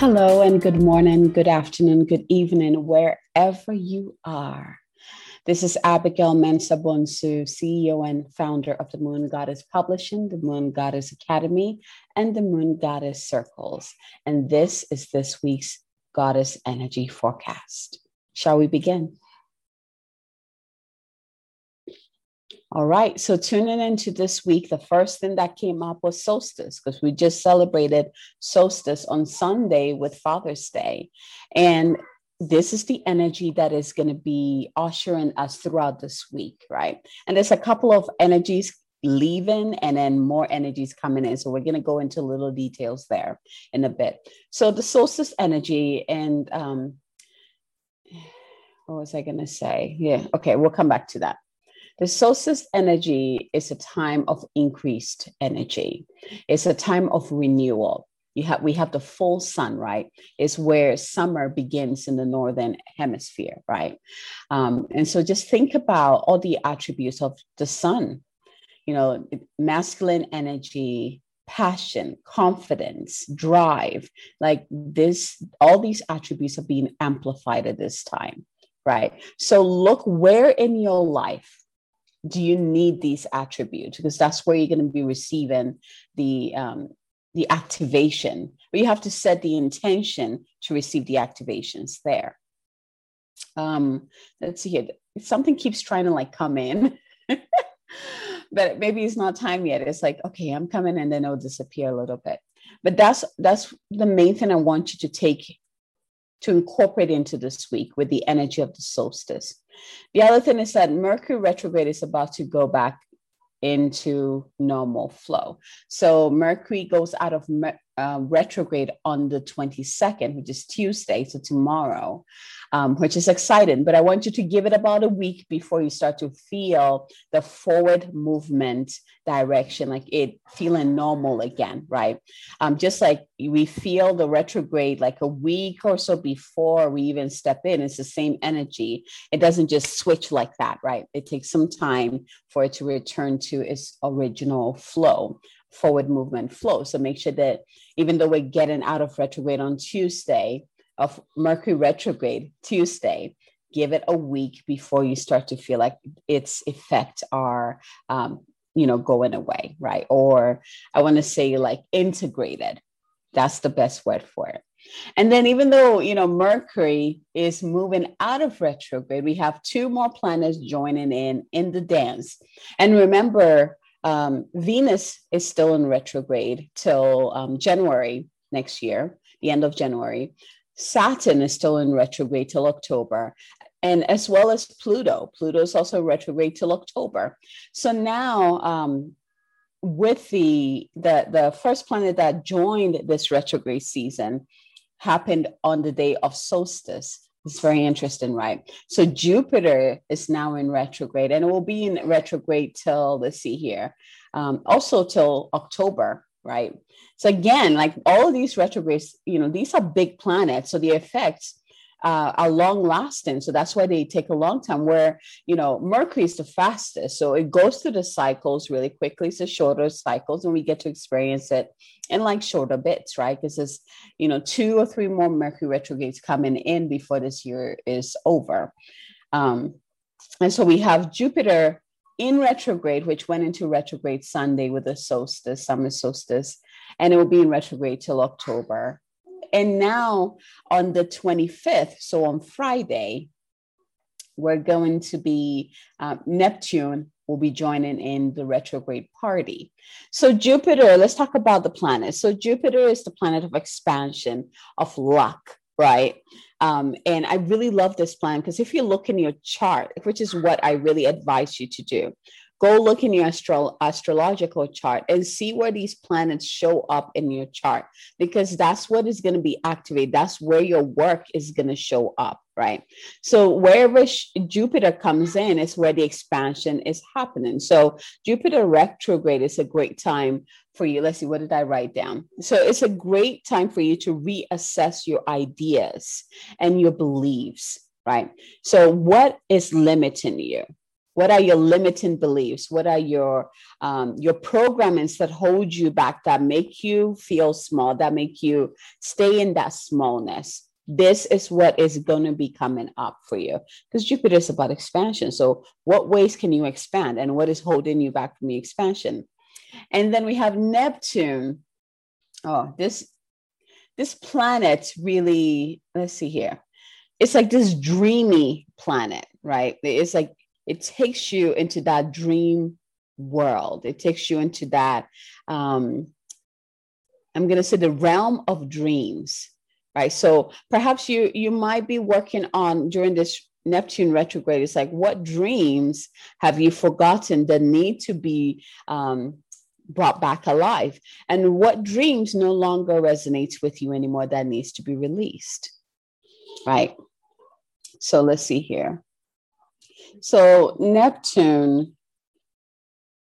Hello, and good morning, good afternoon, good evening, wherever you are. This is Abigail Mensah Bonsu, CEO and founder of the Moon Goddess Publishing, the Moon Goddess Academy, and the Moon Goddess Circles. And this is this week's Goddess Energy Forecast. Shall we begin? All right, so tuning into this week, the first thing that came up was solstice because we just celebrated solstice on Sunday with Father's Day. And this is the energy that is going to be ushering us throughout this week, right? And there's a couple of energies leaving and then more energies coming in. So we're going to go into little details there in a bit. So the solstice energy and um, what was I going to say? Yeah, okay, we'll come back to that. The solstice energy is a time of increased energy. It's a time of renewal. You have we have the full sun, right? It's where summer begins in the northern hemisphere, right? Um, and so just think about all the attributes of the sun. You know, masculine energy, passion, confidence, drive, like this, all these attributes are being amplified at this time, right? So look where in your life do you need these attributes? Because that's where you're going to be receiving the um, the activation but you have to set the intention to receive the activations there. Um let's see here. Something keeps trying to like come in but maybe it's not time yet. It's like okay i'm coming and then it'll disappear a little bit. But that's that's the main thing i want you to take to incorporate into this week with the energy of the solstice. The other thing is that Mercury retrograde is about to go back into normal flow. So Mercury goes out of uh, retrograde on the 22nd, which is Tuesday, so tomorrow, um, which is exciting. But I want you to give it about a week before you start to feel the forward movement direction, like it feeling normal again, right? Um, just like we feel the retrograde like a week or so before we even step in, it's the same energy. It doesn't just switch like that, right? It takes some time for it to return to its original flow forward movement flow. So make sure that even though we're getting out of retrograde on Tuesday, of Mercury retrograde Tuesday, give it a week before you start to feel like its effects are, um, you know, going away, right? Or I want to say like integrated. That's the best word for it. And then, even though you know Mercury is moving out of retrograde, we have two more planets joining in in the dance. And remember, um, Venus is still in retrograde till um, January next year, the end of January. Saturn is still in retrograde till October, and as well as Pluto. Pluto is also retrograde till October. So now, um, with the, the the first planet that joined this retrograde season, happened on the day of solstice. It's very interesting, right? So Jupiter is now in retrograde, and it will be in retrograde till let's see here, um, also till October, right? So again, like all of these retrogrades, you know, these are big planets, so the effects uh, are long lasting. So that's why they take a long time. Where, you know, Mercury is the fastest. So it goes through the cycles really quickly. So shorter cycles, and we get to experience it in like shorter bits, right? Because there's, you know, two or three more Mercury retrogrades coming in before this year is over. Um, and so we have Jupiter in retrograde, which went into retrograde Sunday with the solstice, summer solstice, and it will be in retrograde till October. And now on the 25th, so on Friday, we're going to be uh, Neptune will be joining in the retrograde party. So, Jupiter, let's talk about the planet. So, Jupiter is the planet of expansion, of luck, right? Um, and I really love this plan because if you look in your chart, which is what I really advise you to do, go look in your astro- astrological chart and see where these planets show up in your chart because that's what is going to be activated. That's where your work is going to show up right? So wherever sh- jupiter comes in is where the expansion is happening. So jupiter retrograde is a great time for you. Let's see what did i write down? So it's a great time for you to reassess your ideas and your beliefs right? So what is limiting you what are your limiting beliefs? What are your um, your programmings that hold you back that make you feel small that make you stay in that smallness? This is what is going to be coming up for you. Because jupiter is about expansion so what ways can you expand and what is holding you back from the expansion? And then we have neptune. Oh this this planet really let's see here. It's like this dreamy planet right? It's like it takes you into that dream world. It takes you into that, um, I'm going to say the realm of dreams, right? So perhaps you you might be working on during this Neptune retrograde. It's like what dreams have you forgotten that need to be um, brought back alive, and what dreams no longer resonates with you anymore that needs to be released, right? So let's see here. So Neptune,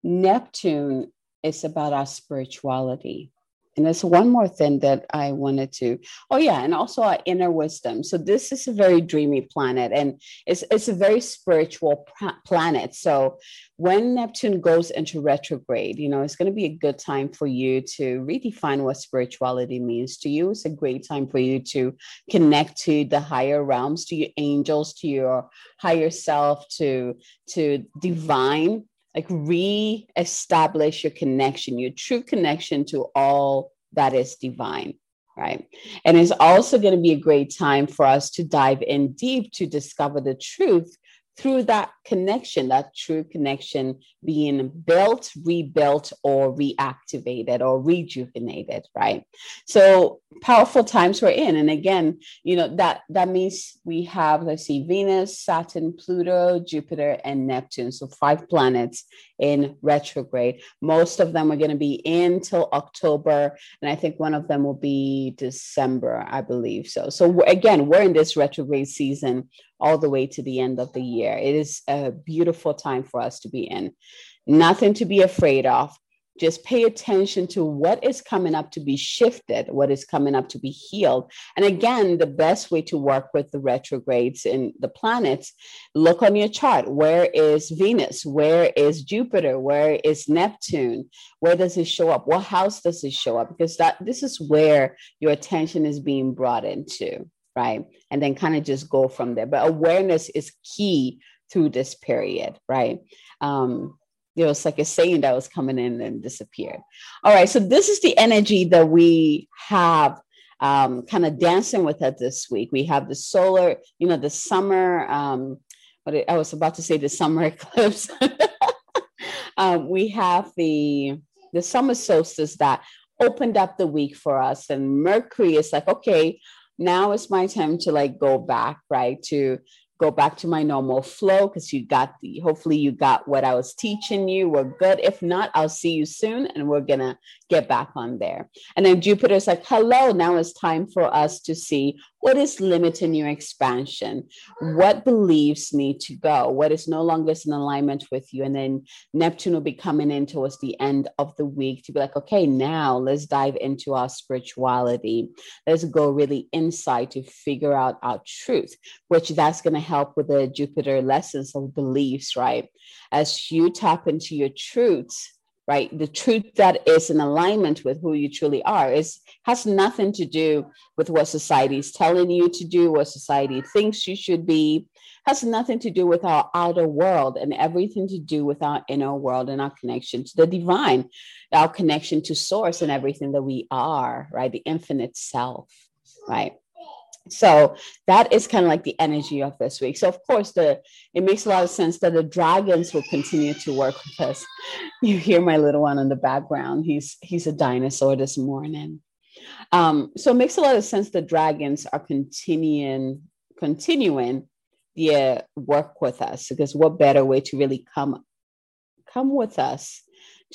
Neptune is about our spirituality. And there's one more thing that I wanted to, oh yeah, and also our inner wisdom. So this is a very dreamy planet and it's, it's a very spiritual planet. So when Neptune goes into retrograde, you know, it's going to be a good time for you to redefine what spirituality means to you. It's a great time for you to connect to the higher realms, to your angels, to your higher self, to, to divine like re-establish your connection your true connection to all that is divine right? And it's also going to be a great time for us to dive in deep to discover the truth through that connection, that true connection being built, rebuilt, or reactivated or rejuvenated, right? So powerful times we're in. And again, you know, that that means we have, let's see, Venus, Saturn, Pluto, Jupiter, and Neptune. So five planets in retrograde. Most of them are going to be in till October. And I think one of them will be December, I believe so. So again, we're in this retrograde season all the way to the end of the year. It is a beautiful time for us to be in. Nothing to be afraid of. Just pay attention to what is coming up to be shifted, what is coming up to be healed. And again, the best way to work with the retrogrades in the planets, look on your chart. Where is Venus? Where is Jupiter? Where is Neptune? Where does it show up? What house does it show up? Because that this is where your attention is being brought into right? And then kind of just go from there. But awareness is key through this period, right? Um, there was like a saying that was coming in and disappeared. All right, so this is the energy that we have um, kind of dancing with it this week. We have the solar, you know, the summer. Um, but I was about to say the summer eclipse. um, we have the the summer solstice that opened up the week for us, and Mercury is like, okay, now it's my time to like go back, right? To go back to my normal flow because you got the hopefully you got what I was teaching you. We're good. If not, I'll see you soon and we're gonna get back on there. And then Jupiter's like, hello, now it's time for us to see what is limiting your expansion, what beliefs need to go, what is no longer in alignment with you. And then Neptune will be coming in towards the end of the week to be like, okay, now let's dive into our spirituality. Let's go really inside to figure out our truth, which that's going to help with the Jupiter lessons of beliefs, right? As you tap into your truths, right? The truth that is in alignment with who you truly are is has nothing to do with what society is telling you to do what society thinks you should be. Has nothing to do with our outer world and everything to do with our inner world and our connection to the divine our connection to source and everything that we are right? The infinite self right so that is kind of like the energy of this week. So of course, the it makes a lot of sense that the dragons will continue to work with us. You hear my little one in the background. He's he's a dinosaur this morning. Um, so it makes a lot of sense the dragons are continuing continuing their work with us because what better way to really come come with us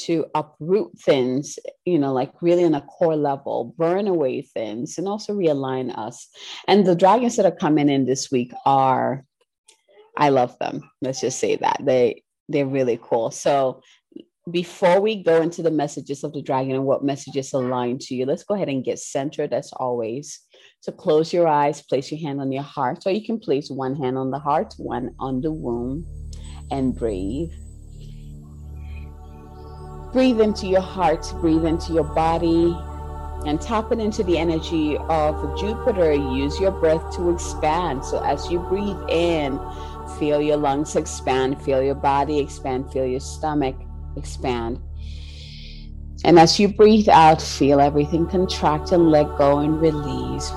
to uproot things, you know, like really on a core level, burn away things, and also realign us. And the dragons that are coming in this week are, I love them. Let's just say that they they're really cool. So before we go into the messages of the dragon and what messages align to you, let's go ahead and get centered as always. So close your eyes, place your hand on your heart, or you can place one hand on the heart, one on the womb and breathe. Breathe into your heart, breathe into your body, and tap it into the energy of Jupiter. Use your breath to expand. So as you breathe in, feel your lungs expand, feel your body expand, feel your stomach expand. And as you breathe out, feel everything contract and let go and release.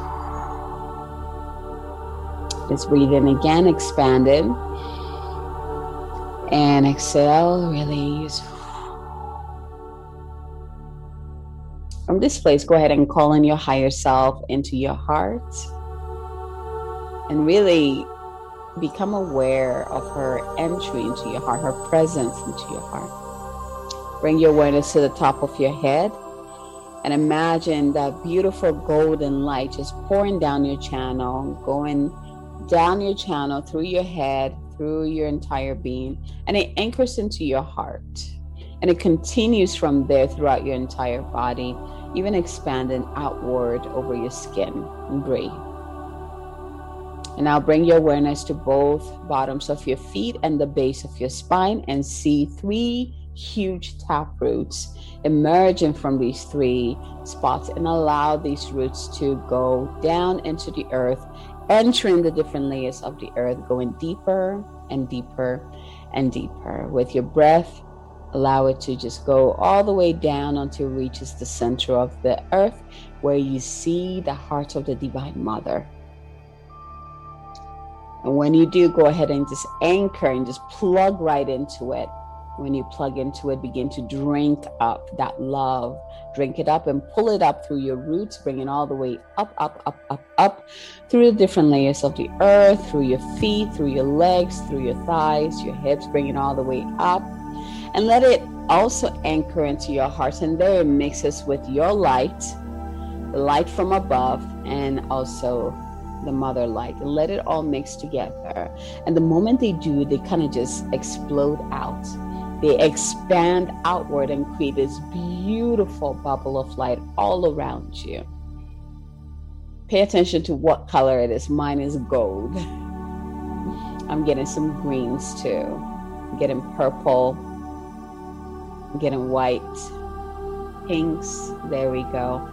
Just breathe in again, expanded. And exhale, release. From this place, go ahead and call in your higher self into your heart and really become aware of her entry into your heart, her presence into your heart. Bring your awareness to the top of your head and imagine that beautiful golden light just pouring down your channel, going down your channel through your head, through your entire being, and it anchors into your heart. And it continues from there throughout your entire body even expanding outward over your skin and breathe. And now bring your awareness to both bottoms of your feet and the base of your spine and see three huge tap roots emerging from these three spots and allow these roots to go down into the earth, entering the different layers of the earth, going deeper and deeper and deeper. With your breath, Allow it to just go all the way down until it reaches the center of the earth where you see the heart of the Divine Mother. And when you do, go ahead and just anchor and just plug right into it. When you plug into it, begin to drink up that love. Drink it up and pull it up through your roots, bring it all the way up, up, up, up, up through the different layers of the earth, through your feet, through your legs, through your thighs, your hips, bring it all the way up and let it also anchor into your heart. And there it mixes with your light, the light from above, and also the mother light. And let it all mix together. And the moment they do, they kind of just explode out. They expand outward and create this beautiful bubble of light all around you. Pay attention to what color it is. Mine is gold. I'm getting some greens too. I'm getting purple, getting white, pinks. There we go.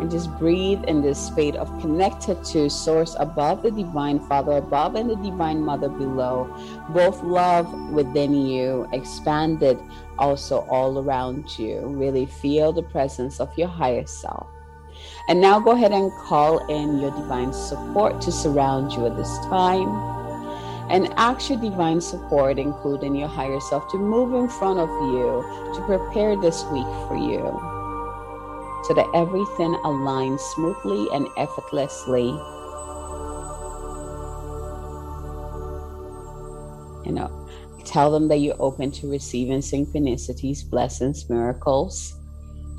And just breathe in this state of connected to Source above, the Divine Father above, and the Divine Mother below. Both love within you, expanded also all around you. Really feel the presence of your higher self. And now go ahead and call in your divine support to surround you at this time and ask your divine support, including your higher self, to move in front of you to prepare this week for you so that everything aligns smoothly and effortlessly. You know, tell them that you're open to receiving synchronicities, blessings, miracles.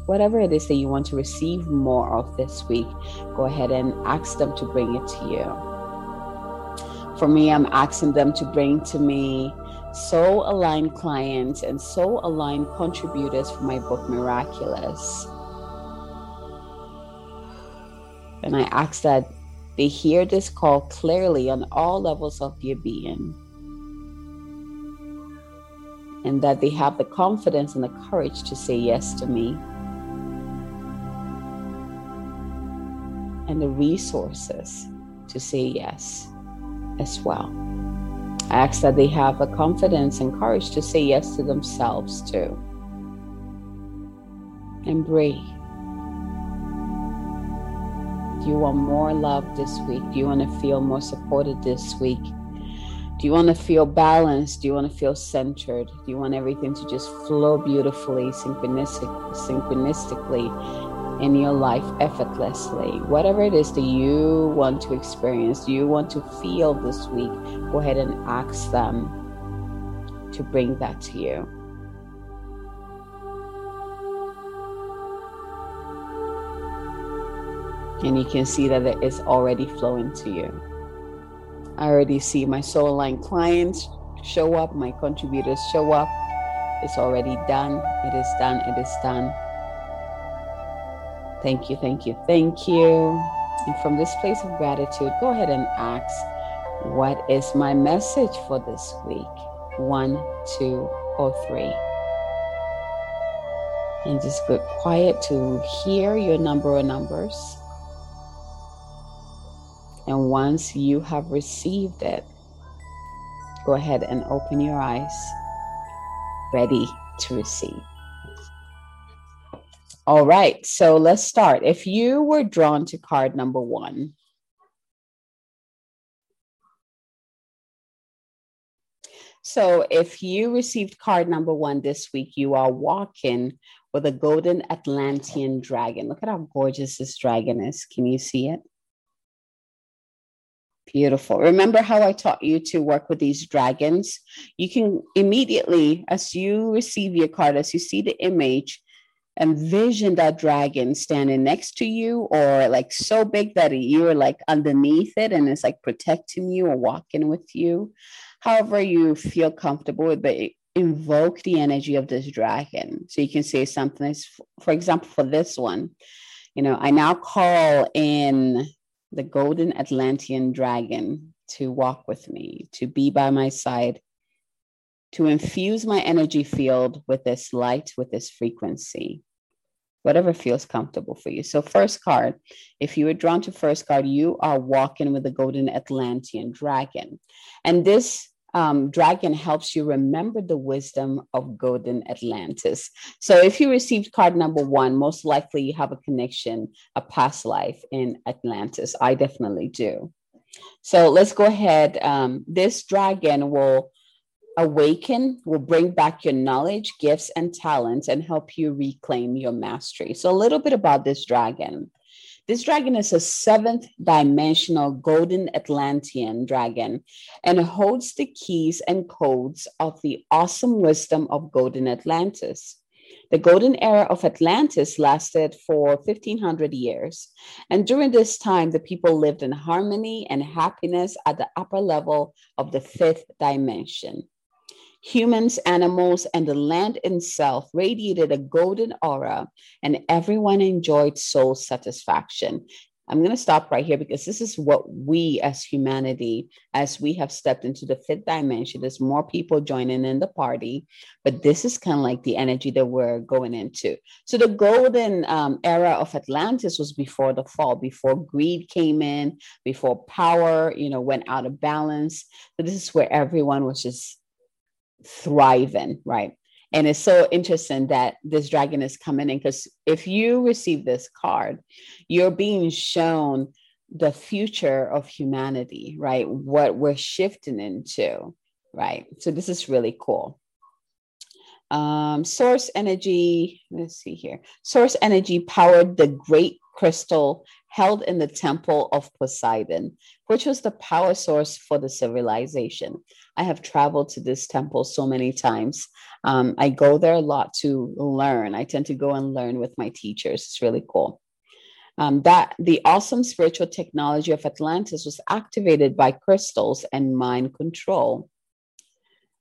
Whatever it is that you want to receive more of this week, go ahead and ask them to bring it to you. For me, I'm asking them to bring to me soul aligned clients and soul aligned contributors for my book Miraculous. And I ask that they hear this call clearly on all levels of your being. And that they have the confidence and the courage to say yes to me. And the resources to say yes as well. I ask that they have the confidence and courage to say yes to themselves too. And breathe. Do you want more love this week? Do you want to feel more supported this week? Do you want to feel balanced? Do you want to feel centered? Do you want everything to just flow beautifully, synchronistic, synchronistically in your life effortlessly. Whatever it is that you want to experience, you want to feel this week, go ahead and ask them to bring that to you. And you can see that it is already flowing to you. I already see my soul line clients show up, my contributors show up. It's already done. It is done. It is done. Thank you, thank you, thank you. And from this place of gratitude, go ahead and ask, What is my message for this week? one, two, or three. And just get quiet to hear your number of numbers. And once you have received it, go ahead and open your eyes, ready to receive. All right, so let's start. If you were drawn to card number one, So if you received card number one this week, you are walking with a golden Atlantean dragon. Look at how gorgeous this dragon is. Can you see it? Beautiful. Remember how I taught you to work with these dragons? You can immediately, as you receive your card, as you see the image, envision that dragon standing next to you or like so big that you're like underneath it and it's like protecting you or walking with you however you feel comfortable with, but invoke the energy of this dragon. So you can say something, for example, for this one, you know, I now call in the golden Atlantean dragon to walk with me, to be by my side, to infuse my energy field with this light, with this frequency, whatever feels comfortable for you. So, first card, if you were drawn to first card, you are walking with the golden Atlantean dragon. And this um, dragon helps you remember the wisdom of golden Atlantis. So if you received card number one, most likely you have a connection, a past life in Atlantis. I definitely do. So let's go ahead. Um, this dragon will awaken, will bring back your knowledge, gifts, and talents and help you reclaim your mastery. So, a little bit about this dragon. This dragon is a seventh dimensional golden Atlantean dragon and holds the keys and codes of the awesome wisdom of golden Atlantis. The golden era of Atlantis lasted for 1500 years. And during this time, the people lived in harmony and happiness at the upper level of the fifth dimension. Humans, animals, and the land itself radiated a golden aura, and everyone enjoyed soul satisfaction. I'm going to stop right here because this is what we as humanity, as we have stepped into the fifth dimension, there's more people joining in the party, but this is kind of like the energy that we're going into. So the golden um, era of Atlantis was before the fall, before greed came in, before power, you know, went out of balance. So this is where everyone was just thriving, right? And it's so interesting that this dragon is coming in because if you receive this card, you're being shown the future of humanity, right? What we're shifting into, right? So this is really cool. Um, source energy, let's see here. Source energy powered the great crystal held in the temple of Poseidon, which was the power source for the civilization. I have traveled to this temple so many times. Um, I go there a lot to learn. I tend to go and learn with my teachers. It's really cool. Um, that the awesome spiritual technology of Atlantis was activated by crystals and mind control.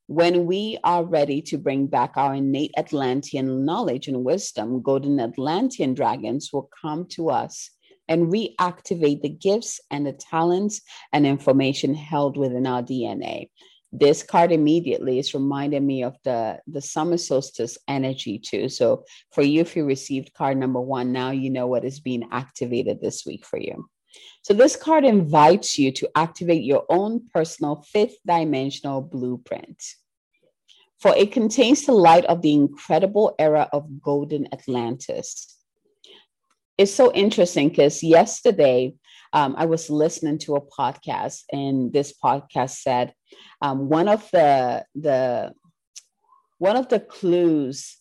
When we are ready to bring back our innate Atlantean knowledge and wisdom, golden Atlantean dragons will come to us and reactivate the gifts and the talents and information held within our DNA this card immediately is reminding me of the the summer solstice energy too. So for you if you received card number one now you know what is being activated this week for you. So this card invites you to activate your own personal fifth dimensional blueprint. For it contains the light of the incredible era of golden atlantis it's so interesting because yesterday um, I was listening to a podcast, and this podcast said um, one of the the one of the clues,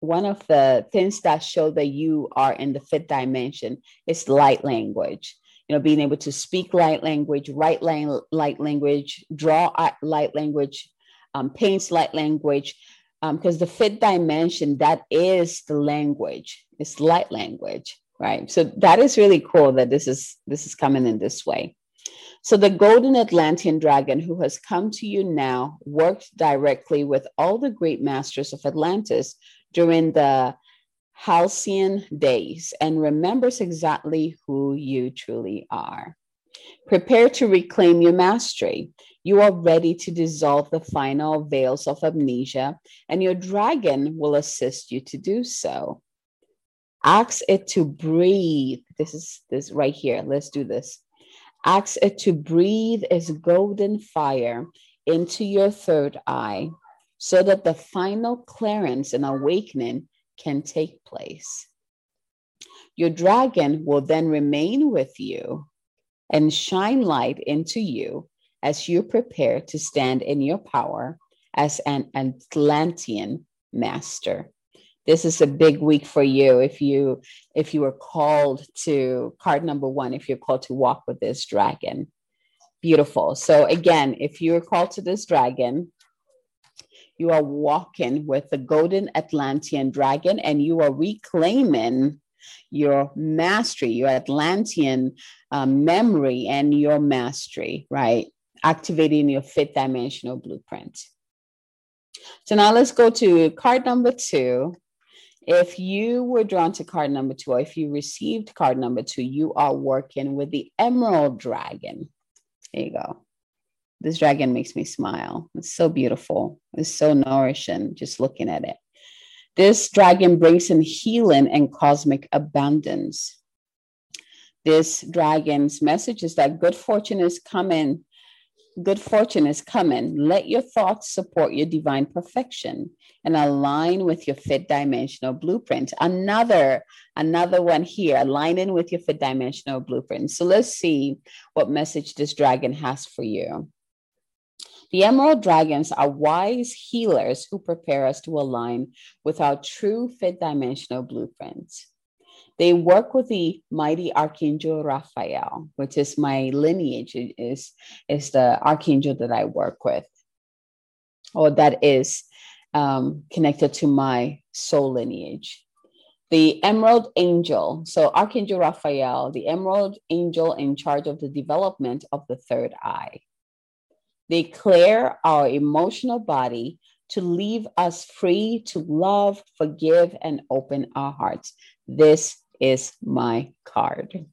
one of the things that show that you are in the fifth dimension is light language. You know, being able to speak light language, write light language, draw light language, um, paint light language, because um, the fifth dimension that is the language. It's light language right? So that is really cool that this is this is coming in this way. So the golden atlantean dragon who has come to you now worked directly with all the great masters of atlantis during the halcyon days and remembers exactly who you truly are. Prepare to reclaim your mastery You are ready to dissolve the final veils of amnesia, and your dragon will assist you to do so. Ask it to breathe. This is this right here. Let's do this. Ask it to breathe its golden fire into your third eye so that the final clearance and awakening can take place. Your dragon will then remain with you and shine light into you as you prepare to stand in your power as an Atlantean master. This is a big week for you if you if you are called to card number 1 if you're called to walk with this dragon. Beautiful. So again, if you're called to this dragon, you are walking with the golden Atlantean dragon and you are reclaiming your mastery, your Atlantean um, memory, and your mastery, right? Activating your fifth dimensional blueprint. So now let's go to card number two. If you were drawn to card number two, or if you received card number two, you are working with the Emerald Dragon. There you go. This dragon makes me smile. It's so beautiful. It's so nourishing just looking at it. This dragon brings in healing and cosmic abundance. This dragon's message is that good fortune is coming. Good fortune is coming. Let your thoughts support your divine perfection and align with your fifth dimensional blueprint. Another, another one here, aligning with your fifth dimensional blueprint. So let's see what message this dragon has for you. The emerald dragons are wise healers who prepare us to align with our true fifth dimensional blueprints. They work with the mighty Archangel Raphael, which is my lineage, is, is the archangel that I work with, or that is um, connected to my soul lineage. The Emerald Angel, so Archangel Raphael, the Emerald Angel in charge of the development of the third eye. They clear our emotional body to leave us free to love, forgive, and open our hearts. This is my card.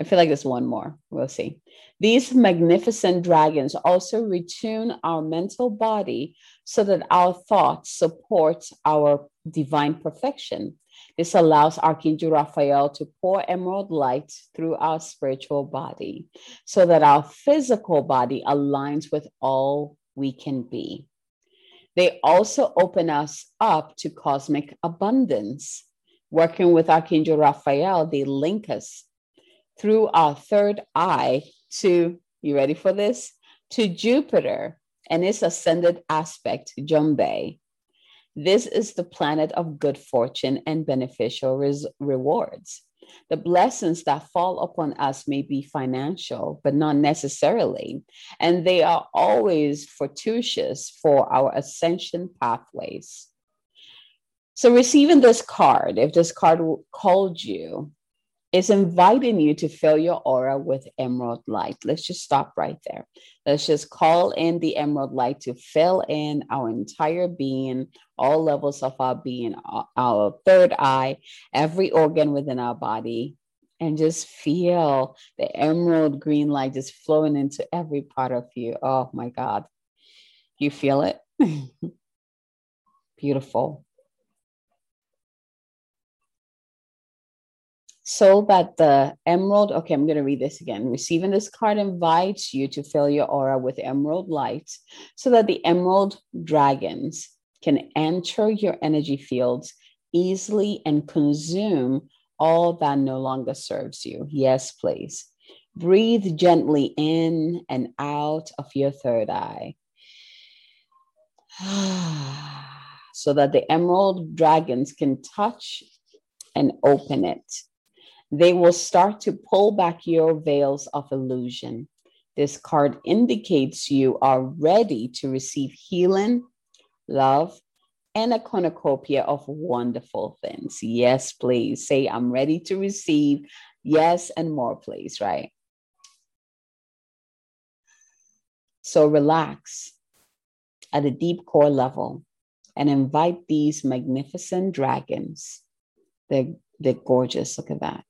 I feel like there's one more. We'll see. These magnificent dragons also retune our mental body so that our thoughts support our divine perfection. This allows Archangel Raphael to pour emerald light through our spiritual body so that our physical body aligns with all we can be. They also open us up to cosmic abundance. Working with Archangel Raphael, they link us through our third eye to, you ready for this? To Jupiter and its ascended aspect, Jumbay. This is the planet of good fortune and beneficial res- rewards. The blessings that fall upon us may be financial, but not necessarily. And they are always fortuitous for our ascension pathways. So, receiving this card, if this card called you, is inviting you to fill your aura with emerald light. Let's just stop right there. Let's just call in the emerald light to fill in our entire being, all levels of our being, our third eye, every organ within our body, and just feel the emerald green light just flowing into every part of you. Oh my God. You feel it? Beautiful. So that the emerald, okay, I'm going to read this again. Receiving this card invites you to fill your aura with emerald light so that the emerald dragons can enter your energy fields easily and consume all that no longer serves you. Yes, please. Breathe gently in and out of your third eye. so that the emerald dragons can touch and open it they will start to pull back your veils of illusion. This card indicates you are ready to receive healing, love, and a cornucopia of wonderful things. Yes, please. Say, I'm ready to receive. Yes, and more, please, right? So relax at a deep core level and invite these magnificent dragons. They're, they're gorgeous. Look at that.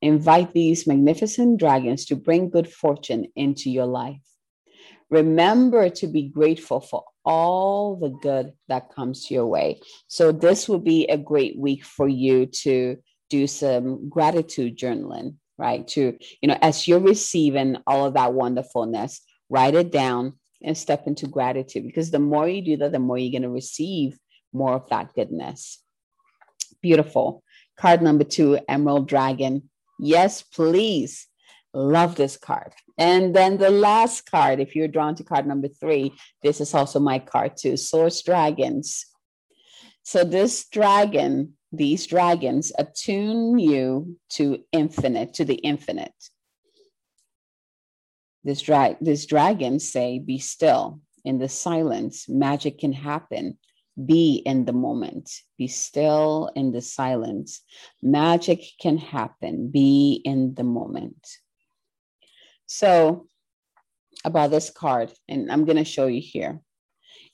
Invite these magnificent dragons to bring good fortune into your life. Remember to be grateful for all the good that comes your way. So, this will be a great week for you to do some gratitude journaling, right? To, you know, as you're receiving all of that wonderfulness, write it down and step into gratitude because the more you do that, the more you're going to receive more of that goodness. Beautiful. Card number two, Emerald Dragon. Yes, please. Love this card. And then the last card, if you're drawn to card number three, this is also my card too Source Dragons. So, this dragon, these dragons attune you to infinite, to the infinite. This, dra- this dragons say, Be still. In the silence, magic can happen. Be in the moment. Be still in the silence. Magic can happen. Be in the moment. So, about this card, and I'm going to show you here.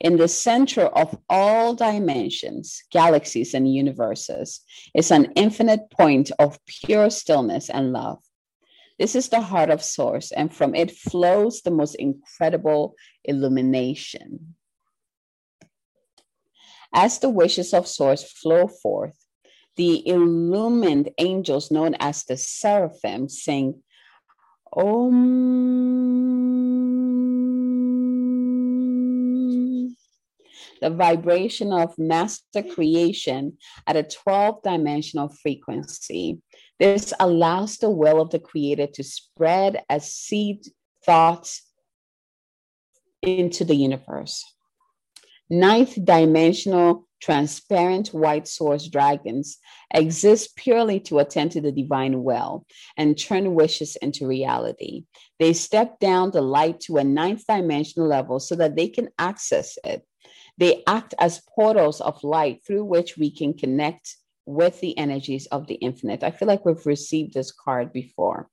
In the center of all dimensions, galaxies, and universes is an infinite point of pure stillness and love. This is the heart of Source, and from it flows the most incredible illumination. As the wishes of Source flow forth, the illumined angels known as the seraphim sing Om. The vibration of master creation at a 12 dimensional frequency. This allows the will of the creator to spread as seed thoughts into the universe. Ninth dimensional transparent white source dragons exist purely to attend to the divine will and turn wishes into reality. They step down the light to a ninth dimensional level so that they can access it. They act as portals of light through which we can connect with the energies of the infinite. I feel like we've received this card before.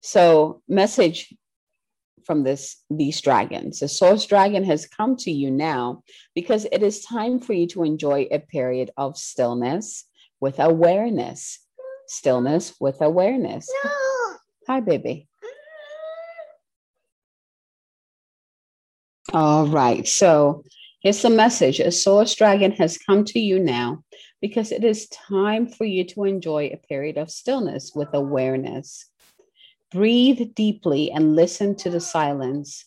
So, message from this these dragons. The source dragon has come to you now because it is time for you to enjoy a period of stillness with awareness. Stillness with awareness. No. Hi, baby. All right. So here's the message. A source dragon has come to you now because it is time for you to enjoy a period of stillness with awareness. Breathe deeply and listen to the silence.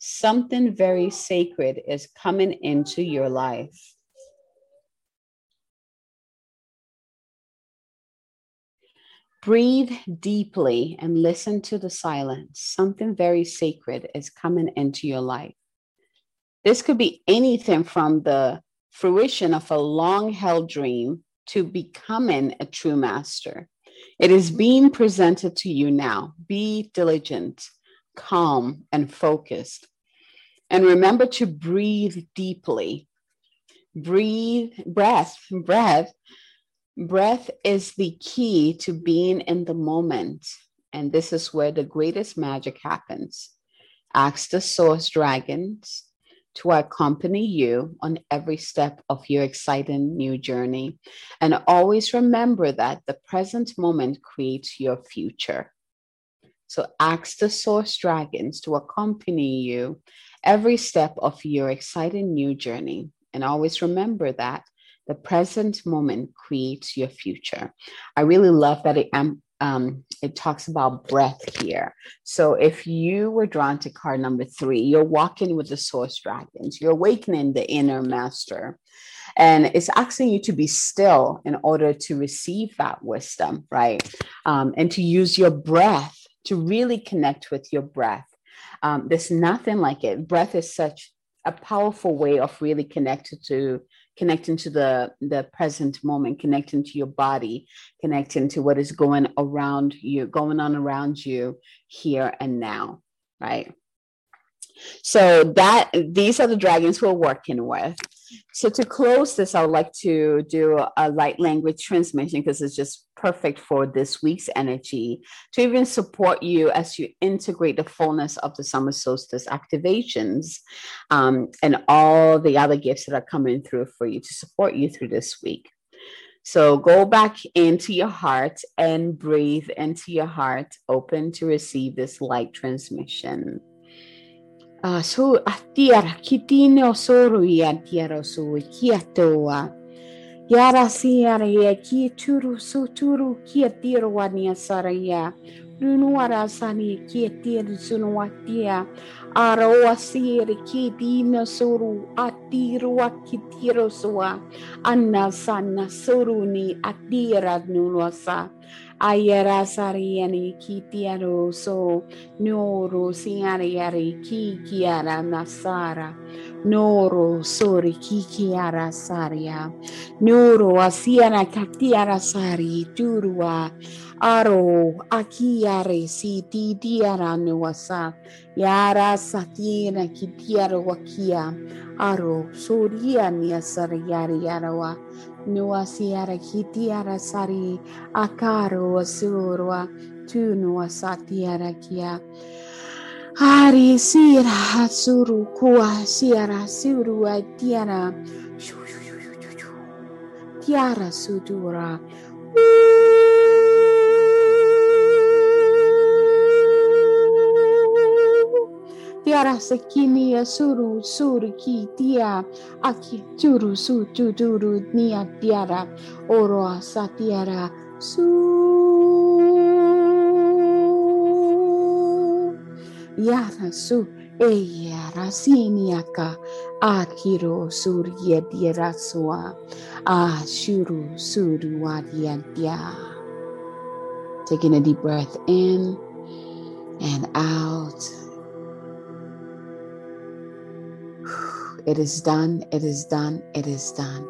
Something very sacred is coming into your life. Breathe deeply and listen to the silence. Something very sacred is coming into your life. This could be anything from the fruition of a long held dream to becoming a true master. It is being presented to you now. Be diligent, calm, and focused. And remember to breathe deeply. Breathe, breath, breath. Breath is the key to being in the moment. And this is where the greatest magic happens. Ask the source dragons to accompany you on every step of your exciting new journey. And always remember that the present moment creates your future. So ask the source dragons to accompany you every step of your exciting new journey. And always remember that the present moment creates your future. I really love that it, um, um, it talks about breath here. So if you were drawn to card number three, you're walking with the source dragons, you're awakening the inner master. And it's asking you to be still in order to receive that wisdom, right? Um, and to use your breath to really connect with your breath. Um, there's nothing like it. Breath is such a powerful way of really connecting to connecting to the the present moment connecting to your body connecting to what is going around you going on around you here and now right? So that these are the dragons we're working with so to close this, I would like to do a light language transmission because it's just perfect for this week's energy to even support you as you integrate the fullness of the summer solstice activations um, and all the other gifts that are coming through for you to support you through this week. So go back into your heart and breathe into your heart, open to receive this light transmission. a so a ti ki tine o soro i a ti o so i ki a toa. I ara ara i ki turu so turu ki a ti wani a sara i a. Nunu ara sani i ki a ti ara suno a a. O a si ki tine o soro a tiro rua ki tiro soa. a. Anna sana soro ni a ti nunu a. ayara sari ani kitiaro so noro singare yari kikiara nasara noro sori kikiara saria noro asiana katiara sari turua aro akiare si titiara nuasa yara satiena kitiaro wakia aro soria niasari yari yarawa nuasia rekitia rasari akaro surwa tu nuasatia kia. hari sira suru kua siara surua tiara. Tiara sudura tiara sekini ya suru suru ki tia aki turu su tuturu nia tiara. Oro sa tiara su. Yara su eyara siniaka akiro surya diara sua a wadiantia taking a deep breath in and out It is done, it is done, it is done.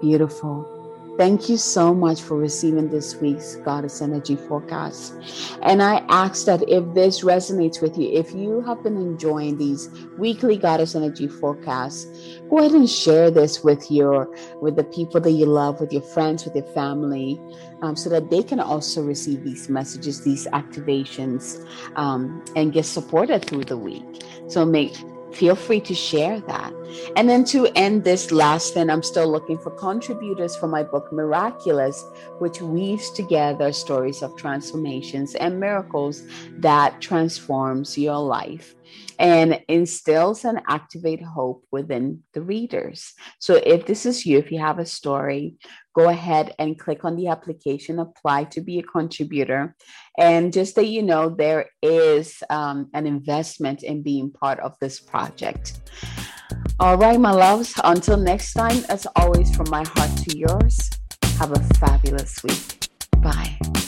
Beautiful. Thank you so much for receiving this week's Goddess Energy Forecast. And I ask that if this resonates with you, if you have been enjoying these weekly Goddess Energy Forecasts, go ahead and share this with your with the people that you love, with your friends, with your family, um, so that they can also receive these messages, these activations, um, and get supported through the week. So make feel free to share that. And then to end this last thing, I'm still looking for contributors for my book, Miraculous, which weaves together stories of transformations and miracles that transforms your life and instills and activate hope within the readers. So if this is you, if you have a story, go ahead and click on the application, apply to be a contributor. And just that you know, there is um, an investment in being part of this project. All right, my loves, until next time, as always, from my heart to yours, have a fabulous week. Bye.